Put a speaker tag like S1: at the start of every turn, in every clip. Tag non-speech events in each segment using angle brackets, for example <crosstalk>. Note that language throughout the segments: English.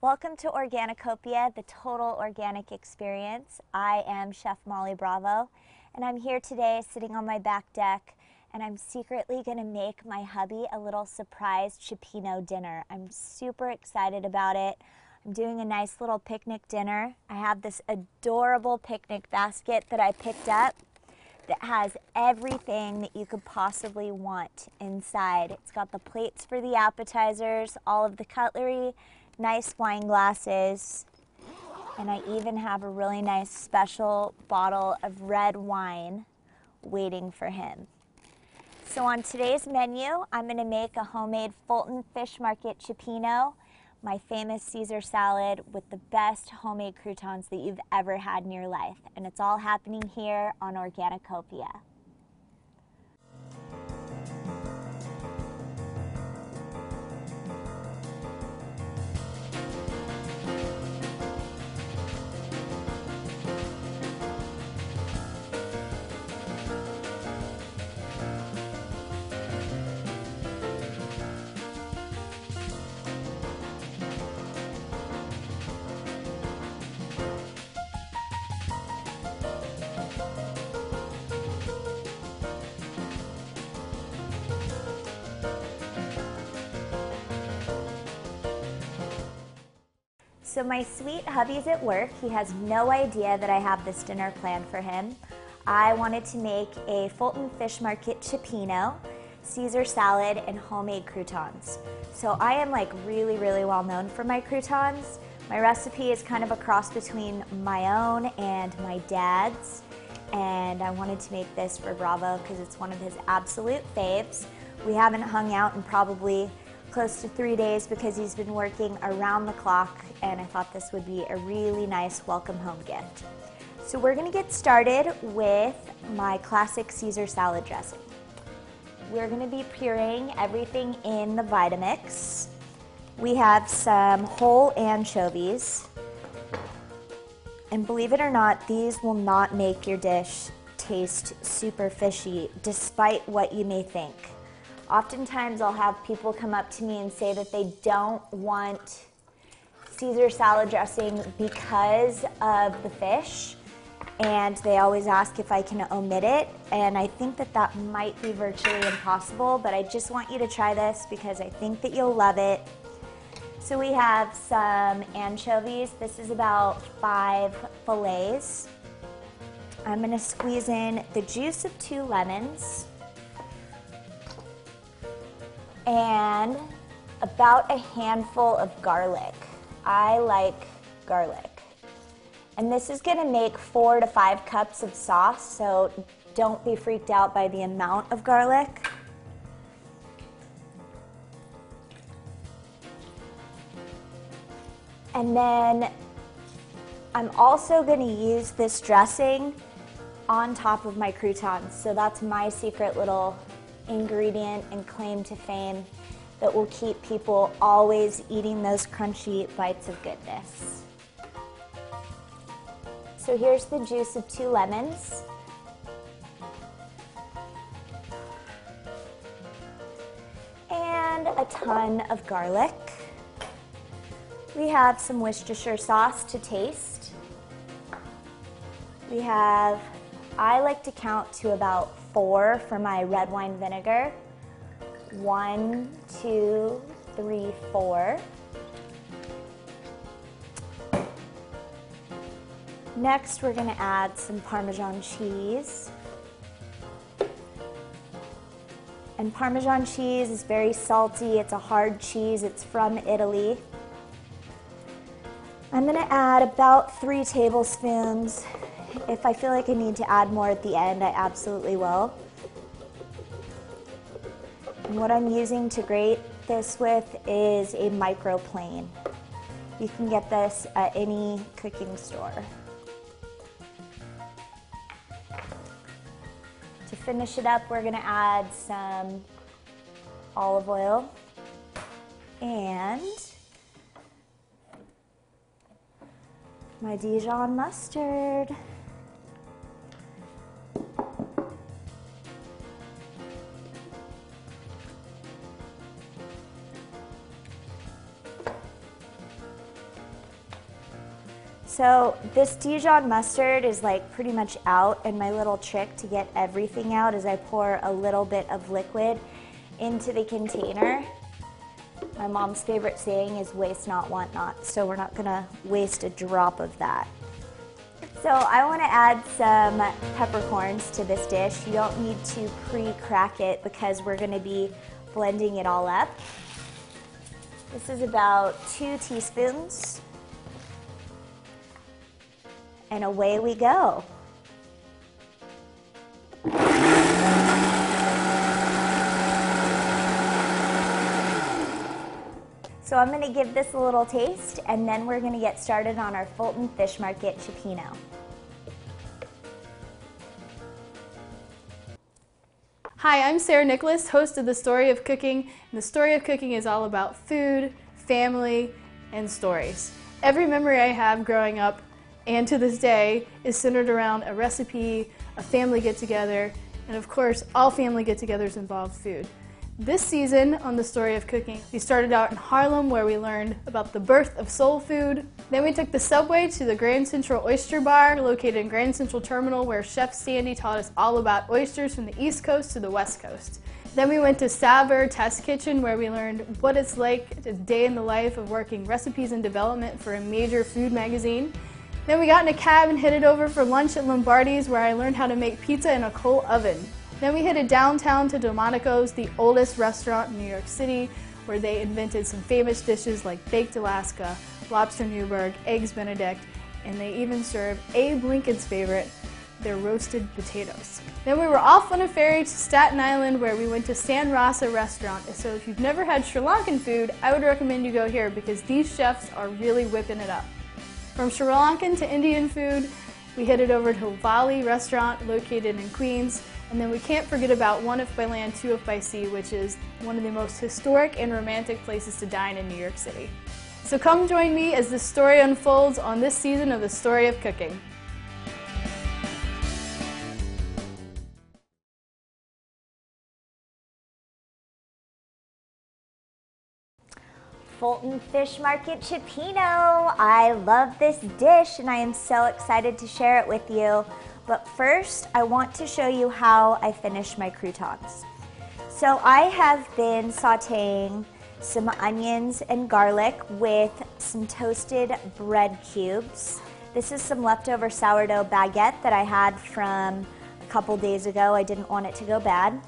S1: Welcome to Organicopia, the total organic experience. I am Chef Molly Bravo, and I'm here today sitting on my back deck, and I'm secretly gonna make my hubby a little surprise cioppino dinner. I'm super excited about it. I'm doing a nice little picnic dinner. I have this adorable picnic basket that I picked up that has everything that you could possibly want inside. It's got the plates for the appetizers, all of the cutlery, nice wine glasses, and I even have a really nice special bottle of red wine waiting for him. So on today's menu, I'm gonna make a homemade Fulton Fish Market Cioppino, my famous Caesar salad with the best homemade croutons that you've ever had in your life. And it's all happening here on Organicopia. So my sweet hubby's at work. He has no idea that I have this dinner planned for him. I wanted to make a Fulton Fish Market cioppino, Caesar salad, and homemade croutons. So I am like really, really well known for my croutons. My recipe is kind of a cross between my own and my dad's. And I wanted to make this for Bravo because it's one of his absolute faves. We haven't hung out in probably close to three days because he's been working around the clock and I thought this would be a really nice welcome home gift. So we're gonna get started with my classic Caesar salad dressing. We're gonna be pureeing everything in the Vitamix. We have some whole anchovies. And believe it or not, these will not make your dish taste super fishy, despite what you may think. Oftentimes I'll have people come up to me and say that they don't want Caesar salad dressing because of the fish and they always ask if I can omit it and I think that that might be virtually impossible but I just want you to try this because I think that you'll love it. So we have some anchovies. This is about five fillets. I'm gonna squeeze in the juice of two lemons and about a handful of garlic. I like garlic. And this is gonna make four to five cups of sauce, so don't be freaked out by the amount of garlic. And then I'm also gonna use this dressing on top of my croutons. So that's my secret little ingredient and claim to fame that will keep people always eating those crunchy bites of goodness. So here's the juice of two lemons. And a ton of garlic. We have some Worcestershire sauce to taste. We have, I like to count to about four for my red wine vinegar. One, two, three, four. Next, we're gonna add some Parmesan cheese. And Parmesan cheese is very salty. It's a hard cheese. It's from Italy. I'm gonna add about three tablespoons if I feel like I need to add more at the end, I absolutely will. And what I'm using to grate this with is a microplane. You can get this at any cooking store. To finish it up, we're gonna add some olive oil and my Dijon mustard. So this Dijon mustard is like pretty much out and my little trick to get everything out is I pour a little bit of liquid into the container. My mom's favorite saying is waste not, want not, so we're not gonna waste a drop of that. So I wanna add some peppercorns to this dish. You don't need to pre-crack it because we're gonna be blending it all up. This is about two teaspoons and away we go. So I'm gonna give this a little taste and then we're gonna get started on our Fulton Fish Market Cioppino.
S2: Hi, I'm Sarah Nicholas, host of The Story of Cooking. And the Story of Cooking is all about food, family, and stories. Every memory I have growing up and to this day is centered around a recipe, a family get together, and of course, all family get togethers involve food. This season on The Story of Cooking, we started out in Harlem where we learned about the birth of soul food. Then we took the subway to the Grand Central Oyster Bar located in Grand Central Terminal where Chef Sandy taught us all about oysters from the East Coast to the West Coast. Then we went to Saveur Test Kitchen where we learned what it's like a day in the life of working recipes and development for a major food magazine. Then we got in a cab and headed over for lunch at Lombardi's where I learned how to make pizza in a coal oven. Then we headed downtown to Delmonico's, the oldest restaurant in New York City, where they invented some famous dishes like baked Alaska, lobster Newburg, eggs Benedict, and they even serve Abe Lincoln's favorite, their roasted potatoes. Then we were off on a ferry to Staten Island where we went to San Rasa restaurant. So if you've never had Sri Lankan food, I would recommend you go here because these chefs are really whipping it up. From Sri Lankan to Indian food, we headed over to Vali restaurant located in Queens. And then we can't forget about One If by Land, Two If by Sea, which is one of the most historic and romantic places to dine in New York City. So come join me as this story unfolds on this season of The Story of Cooking.
S1: Fulton Fish Market Cioppino. I love this dish and I am so excited to share it with you. But first, I want to show you how I finish my croutons. So I have been sauteing some onions and garlic with some toasted bread cubes. This is some leftover sourdough baguette that I had from a couple days ago. I didn't want it to go bad.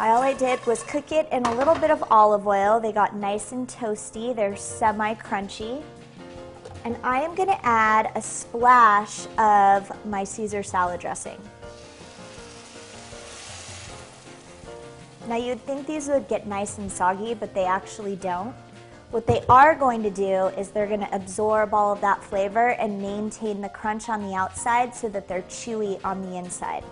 S1: All I did was cook it in a little bit of olive oil. They got nice and toasty. They're semi-crunchy. And I am gonna add a splash of my Caesar salad dressing. Now you'd think these would get nice and soggy, but they actually don't. What they are going to do is they're gonna absorb all of that flavor and maintain the crunch on the outside so that they're chewy on the inside.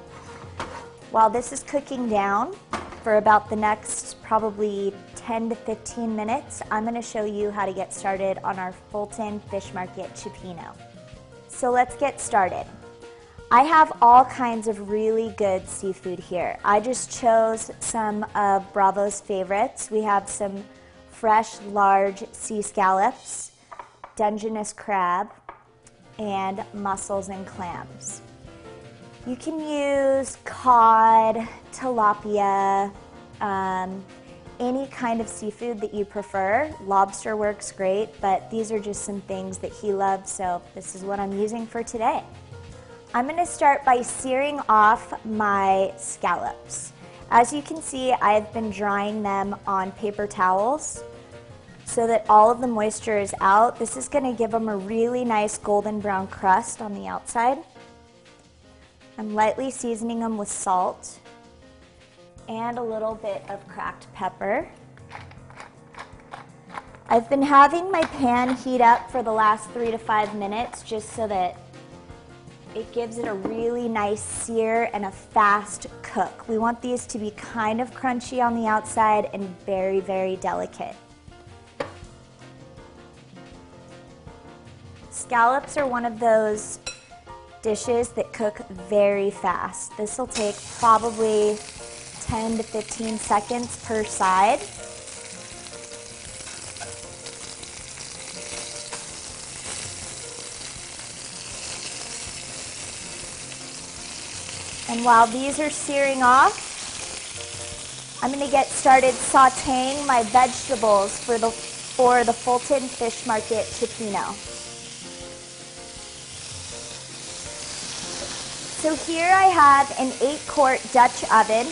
S1: While this is cooking down, for about the next probably 10 to 15 minutes, I'm gonna show you how to get started on our Fulton Fish Market Cioppino. So let's get started. I have all kinds of really good seafood here. I just chose some of Bravo's favorites. We have some fresh, large sea scallops, Dungeness crab, and mussels and clams. You can use cod, tilapia, um, any kind of seafood that you prefer. Lobster works great, but these are just some things that he loves, so this is what I'm using for today. I'm gonna start by searing off my scallops. As you can see, I've been drying them on paper towels so that all of the moisture is out. This is gonna give them a really nice golden brown crust on the outside. I'm lightly seasoning them with salt and a little bit of cracked pepper. I've been having my pan heat up for the last three to five minutes just so that it gives it a really nice sear and a fast cook. We want these to be kind of crunchy on the outside and very, very delicate. Scallops are one of those dishes that cook very fast. This will take probably 10 to 15 seconds per side. And while these are searing off, I'm going to get started sauteing my vegetables for the, for the Fulton Fish Market Cioppino. So here I have an 8-quart Dutch oven.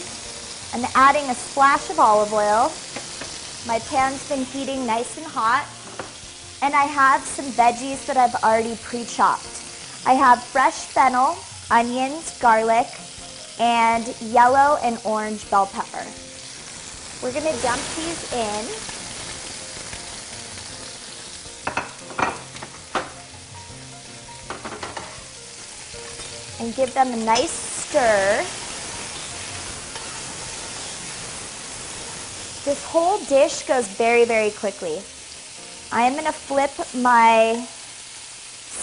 S1: I'm adding a splash of olive oil. My pan's been heating nice and hot. And I have some veggies that I've already pre-chopped. I have fresh fennel, onions, garlic, and yellow and orange bell pepper. We're going to dump these in. And give them a nice stir. This whole dish goes very, very quickly. I am going to flip my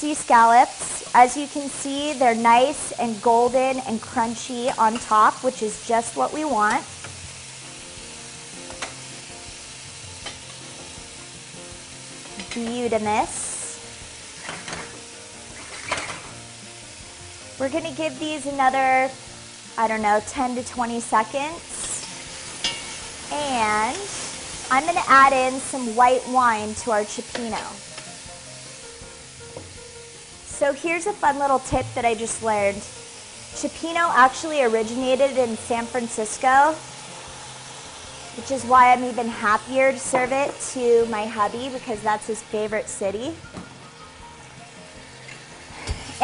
S1: sea scallops. As you can see, they're nice and golden and crunchy on top, which is just what we want. Beautimous. We're to give these another, I don't know, 10 to 20 seconds. And I'm to add in some white wine to our cioppino. So here's a fun little tip that I just learned. Cioppino actually originated in San Francisco, which is why I'm even happier to serve it to my hubby because that's his favorite city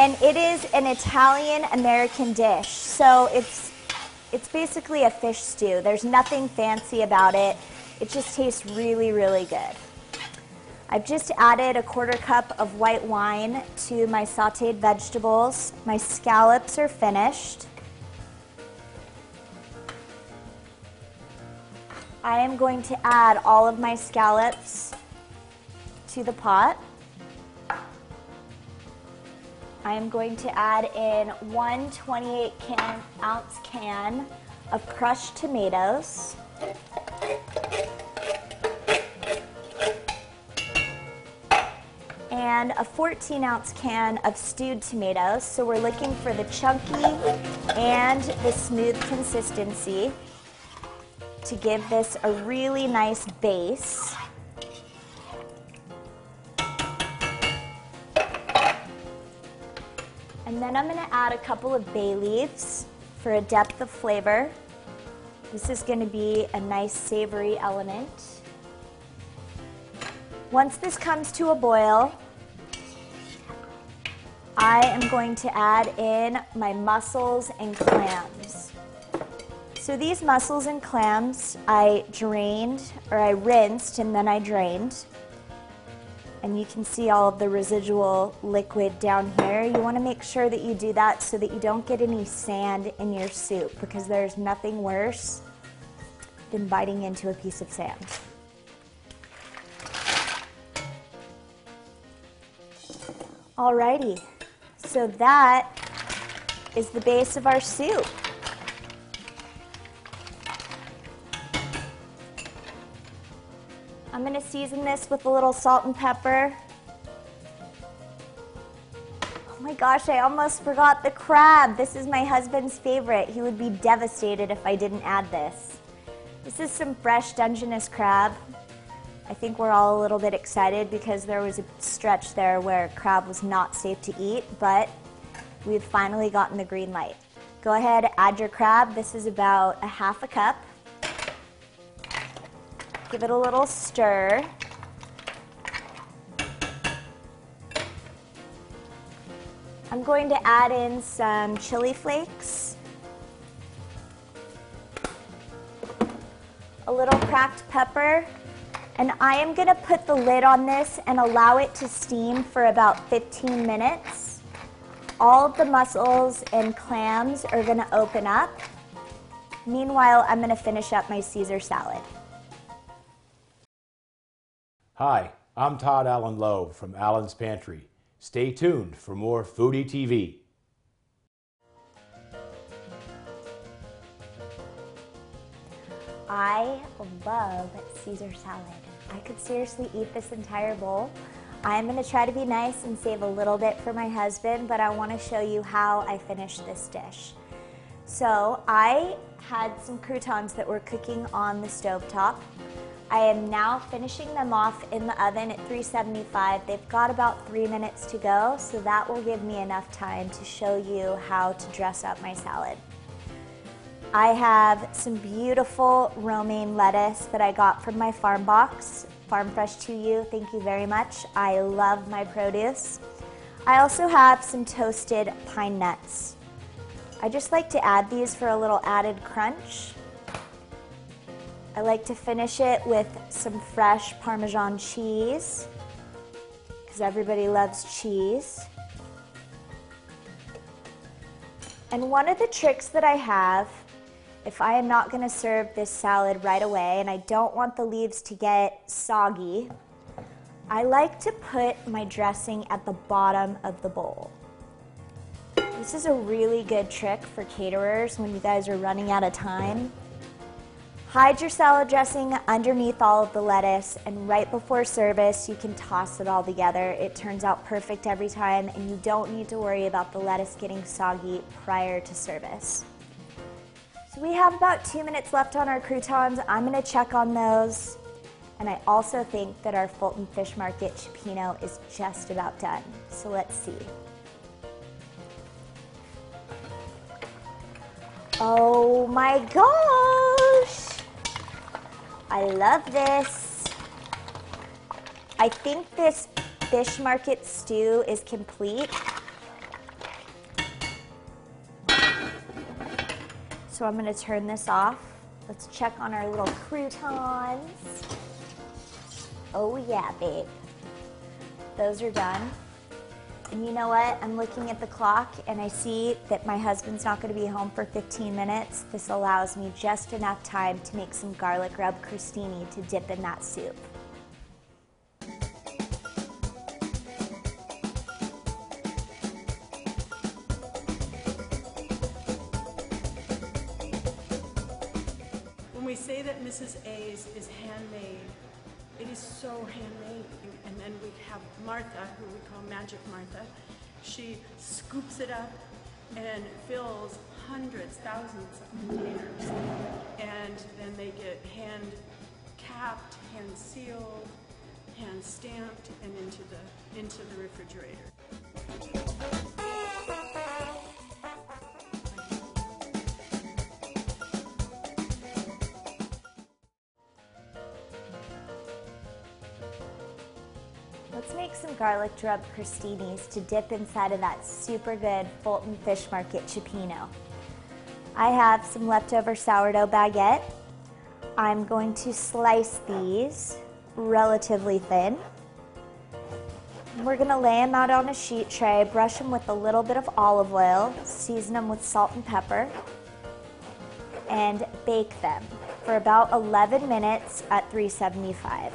S1: and it is an Italian American dish. So it's it's basically a fish stew. There's nothing fancy about it. It just tastes really, really good. I've just added a quarter cup of white wine to my sauteed vegetables. My scallops are finished. I am going to add all of my scallops to the pot. I am going to add in one 28 can, ounce can of crushed tomatoes. And a 14 ounce can of stewed tomatoes. So we're looking for the chunky and the smooth consistency to give this a really nice base. And then I'm gonna add a couple of bay leaves for a depth of flavor. This is gonna be a nice savory element. Once this comes to a boil, I am going to add in my mussels and clams. So these mussels and clams I drained, or I rinsed and then I drained and you can see all of the residual liquid down here. You want to make sure that you do that so that you don't get any sand in your soup because there's nothing worse than biting into a piece of sand. Alrighty, so that is the base of our soup. I'm to season this with a little salt and pepper. Oh my gosh, I almost forgot the crab. This is my husband's favorite. He would be devastated if I didn't add this. This is some fresh Dungeness crab. I think we're all a little bit excited because there was a stretch there where crab was not safe to eat, but we've finally gotten the green light. Go ahead, add your crab. This is about a half a cup. Give it a little stir. I'm going to add in some chili flakes, a little cracked pepper, and I am going to put the lid on this and allow it to steam for about 15 minutes. All the mussels and clams are going to open up. Meanwhile, I'm going to finish up my Caesar salad.
S3: Hi, I'm Todd Allen Lowe from Allen's Pantry. Stay tuned for more Foodie TV.
S1: I love Caesar salad. I could seriously eat this entire bowl. I'm gonna try to be nice and save a little bit for my husband, but I wanna show you how I finish this dish. So I had some croutons that were cooking on the stove top. I am now finishing them off in the oven at 375. They've got about three minutes to go, so that will give me enough time to show you how to dress up my salad. I have some beautiful romaine lettuce that I got from my farm box. Farm Fresh to you, thank you very much. I love my produce. I also have some toasted pine nuts. I just like to add these for a little added crunch. I like to finish it with some fresh Parmesan cheese because everybody loves cheese. And one of the tricks that I have, if I am not going to serve this salad right away and I don't want the leaves to get soggy, I like to put my dressing at the bottom of the bowl. This is a really good trick for caterers when you guys are running out of time. Hide your salad dressing underneath all of the lettuce, and right before service, you can toss it all together. It turns out perfect every time, and you don't need to worry about the lettuce getting soggy prior to service. So we have about two minutes left on our croutons. I'm gonna check on those. And I also think that our Fulton Fish Market Cioppino is just about done. So let's see. Oh my gosh! I love this. I think this fish market stew is complete. So I'm gonna turn this off. Let's check on our little croutons. Oh yeah, babe. Those are done. And you know what? I'm looking at the clock and I see that my husband's not going to be home for 15 minutes. This allows me just enough time to make some garlic rub crostini to dip in that soup.
S4: When we say that Mrs. A's is handmade, it is so handmade. And then we have Martha, who we call Magic Martha. She scoops it up and fills hundreds, thousands of containers. And then they get hand capped, hand sealed, hand stamped, and into the, into the refrigerator.
S1: Let's make some garlic drub crostinis to dip inside of that super good Fulton Fish Market cioppino. I have some leftover sourdough baguette. I'm going to slice these relatively thin. We're gonna lay them out on a sheet tray, brush them with a little bit of olive oil, season them with salt and pepper, and bake them for about 11 minutes at 375.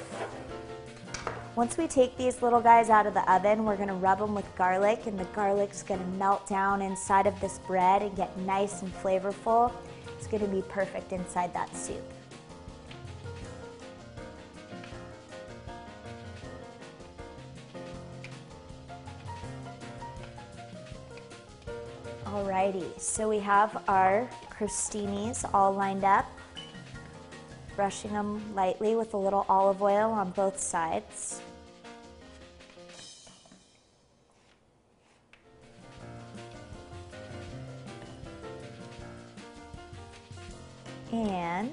S1: Once we take these little guys out of the oven, we're gonna rub them with garlic and the garlic's gonna melt down inside of this bread and get nice and flavorful. It's gonna be perfect inside that soup. Alrighty, so we have our crostinis all lined up. Brushing them lightly with a little olive oil on both sides. And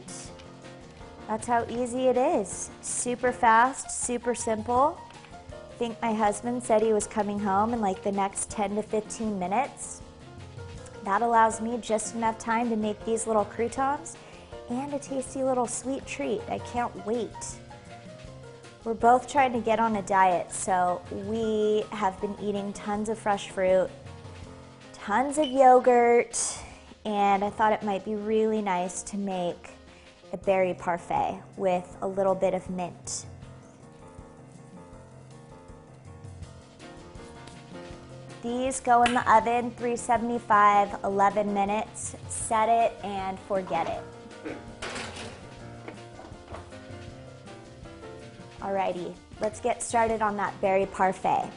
S1: that's how easy it is. Super fast, super simple. I think my husband said he was coming home in like the next 10 to 15 minutes. That allows me just enough time to make these little croutons and a tasty little sweet treat. I can't wait. We're both trying to get on a diet, so we have been eating tons of fresh fruit, tons of yogurt, and I thought it might be really nice to make a berry parfait with a little bit of mint. These go in the oven, 375, 11 minutes. Set it and forget it. Alrighty, let's get started on that berry parfait.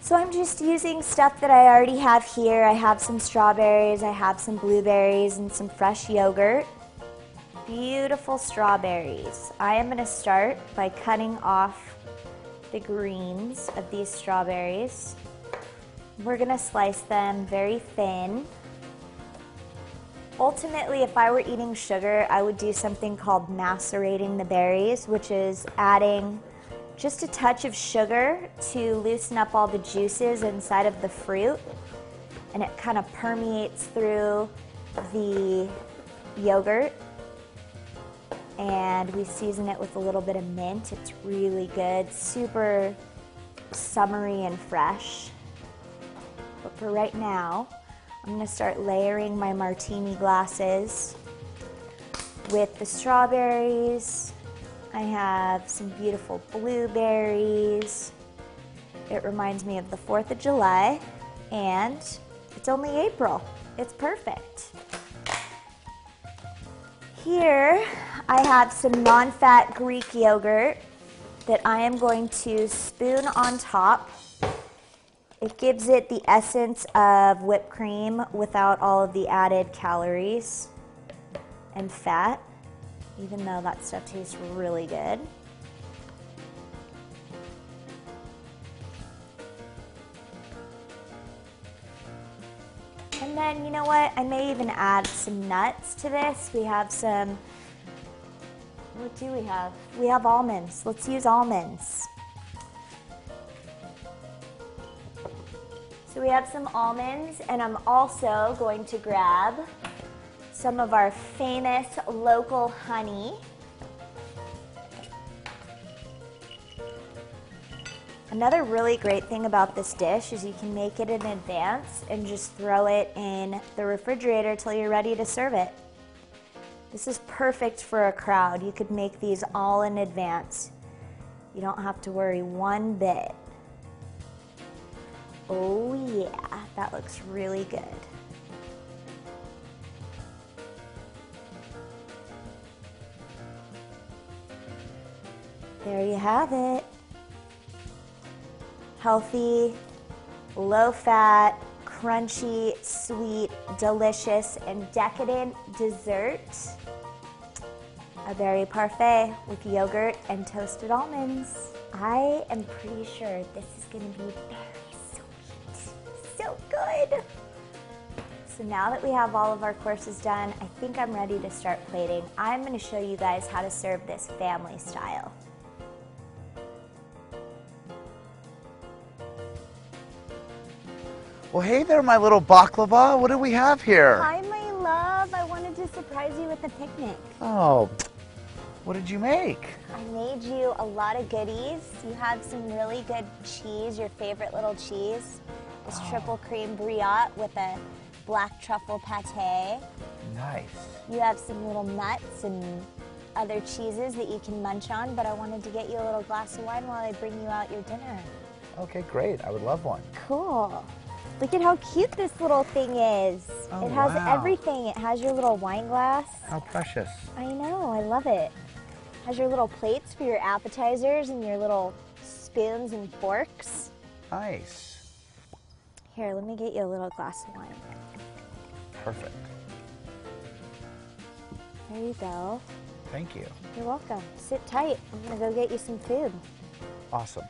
S1: So I'm just using stuff that I already have here. I have some strawberries, I have some blueberries, and some fresh yogurt. Beautiful strawberries. I am going to start by cutting off the greens of these strawberries. We're going to slice them very thin. Ultimately, if I were eating sugar, I would do something called macerating the berries, which is adding just a touch of sugar to loosen up all the juices inside of the fruit. And it kind of permeates through the yogurt. And we season it with a little bit of mint. It's really good, super summery and fresh. But for right now, I'm gonna start layering my martini glasses with the strawberries, I have some beautiful blueberries. It reminds me of the 4th of July, and it's only April. It's perfect. Here, I have some non fat Greek yogurt that I am going to spoon on top. It gives it the essence of whipped cream without all of the added calories and fat even though that stuff tastes really good. And then, you know what? I may even add some nuts to this. We have some, what do we have? We have almonds. Let's use almonds. So we have some almonds, and I'm also going to grab some of our famous local honey. Another really great thing about this dish is you can make it in advance and just throw it in the refrigerator till you're ready to serve it. This is perfect for a crowd. You could make these all in advance. You don't have to worry one bit. Oh yeah, that looks really good. There you have it. Healthy, low fat, crunchy, sweet, delicious, and decadent dessert. A berry parfait with yogurt and toasted almonds. I am pretty sure this is to be good. So now that we have all of our courses done, I think I'm ready to start plating. I'm going to show you guys how to serve this family style.
S5: Well, hey there, my little baklava. What do we have here?
S1: Hi, my love. I wanted to surprise you with a picnic.
S5: Oh, what did you make?
S1: I made you a lot of goodies. You have some really good cheese, your favorite little cheese. This triple cream brioche with a black truffle pate.
S5: Nice.
S1: You have some little nuts and other cheeses that you can munch on, but I wanted to get you a little glass of wine while I bring you out your dinner.
S5: Okay, great. I would love one.
S1: Cool. Look at how cute this little thing is.
S5: Oh,
S1: it has
S5: wow.
S1: everything. It has your little wine glass.
S5: How precious.
S1: I know, I love it. Has your little plates for your appetizers and your little spoons and forks.
S5: Nice.
S1: Here, let me get you a little glass of wine.
S5: Perfect.
S1: There you go.
S5: Thank you.
S1: You're welcome. Sit tight. I'm gonna go get you some food.
S5: Awesome.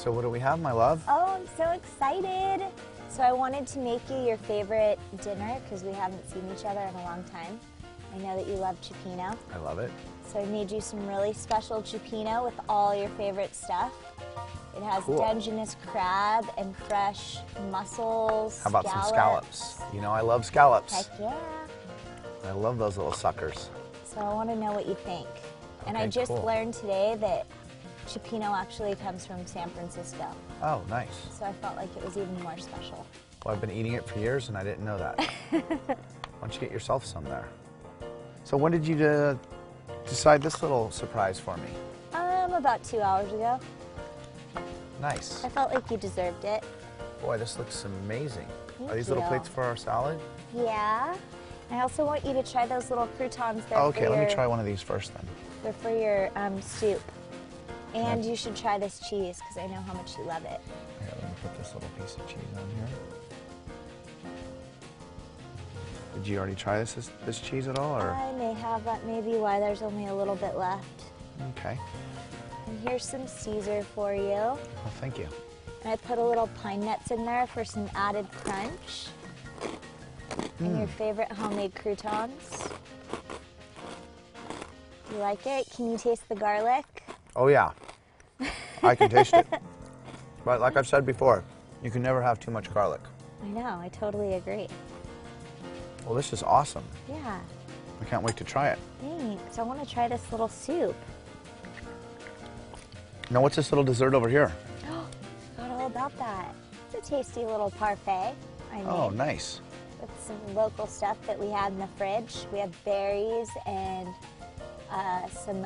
S5: So what do we have, my love?
S1: Oh, I'm so excited. So I wanted to make you your favorite dinner because we haven't seen each other in a long time. I know that you love cioppino.
S5: I love it.
S1: So I made you some really special cioppino with all your favorite stuff. It has
S5: Cool.
S1: Dungeness crab and fresh mussels.
S5: How about some scallops? You know I love scallops.
S1: Heck yeah.
S5: I love those little suckers.
S1: So I want to know what you think. And I just
S5: cool.
S1: learned today that Cioppino actually comes from San Francisco.
S5: Oh, nice.
S1: So I felt like it was even more special.
S5: Well, I've been eating it for years and I didn't know that. <laughs> Why don't you get yourself some there? So when did you uh, decide this little surprise for me?
S1: Um, about two hours ago.
S5: Nice.
S1: I felt like you deserved it.
S5: Boy, this looks amazing.
S1: Thank
S5: Are these little plates for our salad?
S1: Yeah. I also want you to try those little croutons. They're
S5: Oh, okay, let
S1: your,
S5: me try one of these first then.
S1: They're for your um, soup. And you should try this cheese because I know how much you love it.
S5: Here, let me put this little piece of cheese on here. Did you already try this this, this cheese at all, or?
S1: I may have that maybe why there's only a little bit left.
S5: Okay.
S1: And here's some Caesar for you.
S5: Well, thank you.
S1: And I put a little pine nuts in there for some added crunch. And
S5: Mm.
S1: your favorite homemade croutons. You like it? Can you taste the garlic?
S5: Oh yeah, I can taste it. But like I've said before, you can never have too much garlic.
S1: I know, I totally agree.
S5: Well, this is awesome.
S1: Yeah,
S5: I can't wait to try it.
S1: thanks. I want to try this little soup.
S5: Now, what's this little dessert over here? <gasps>
S1: Forgot all about that. It's a tasty little parfait I made
S5: Oh, nice.
S1: with some local stuff that we had in the fridge. We have berries and uh, some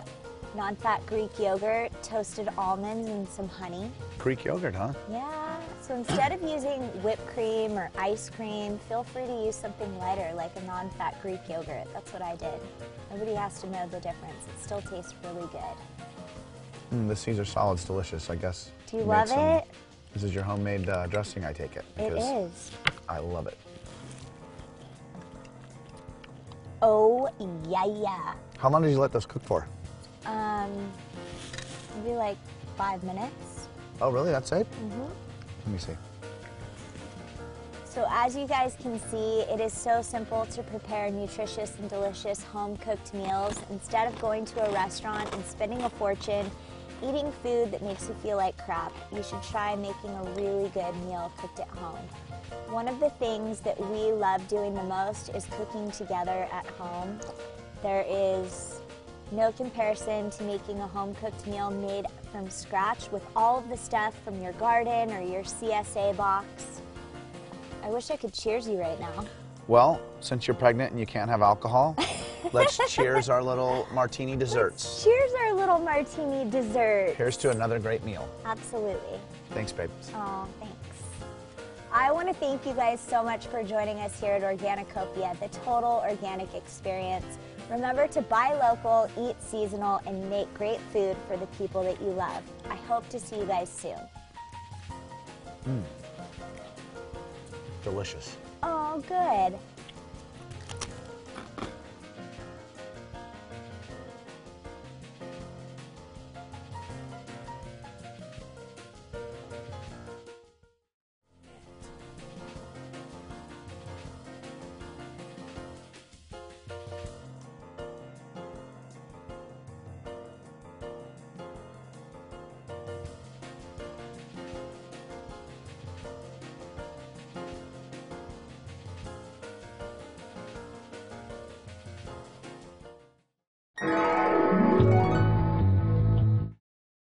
S1: non-fat Greek yogurt, toasted almonds, and some honey.
S5: Greek yogurt, huh?
S1: Yeah. So instead of using whipped cream or ice cream, feel free to use something lighter like a non-fat Greek yogurt. That's what I did. Nobody has to know the difference. It still tastes really good.
S5: Mm, the Caesar salad's delicious, I guess.
S1: Do you
S5: made
S1: love
S5: some-
S1: it?
S5: This is your homemade uh, dressing, I take it.
S1: It
S5: because. I love it.
S1: Oh yeah, yeah.
S5: How long did you let this cook for?
S1: Um, maybe like five minutes.
S5: Oh, really? That's it?
S1: Mm-hmm.
S5: Let me see.
S1: So as you guys can see, it is so simple to prepare nutritious and delicious home-cooked meals. Instead of going to a restaurant and spending a fortune eating food that makes you feel like crap, you should try making a really good meal cooked at home. One of the things that we love doing the most is cooking together at home. There is no comparison to making a home-cooked meal made from scratch with all of the stuff from your garden or your CSA box. I wish I could cheers you right now.
S5: Well, since you're pregnant and you can't have alcohol, <laughs> let's cheers our little martini desserts.
S1: Cheers our little martini dessert.
S5: Here's to another great meal.
S1: Absolutely.
S5: Thanks, babe.
S1: Oh, thanks. I want to thank you guys so much for joining us here at Organicopia, the total organic experience. Remember to buy local, eat seasonal, and make great food for the people that you love. I hope to see you guys soon. Hmm.
S5: Delicious.
S1: Oh, good.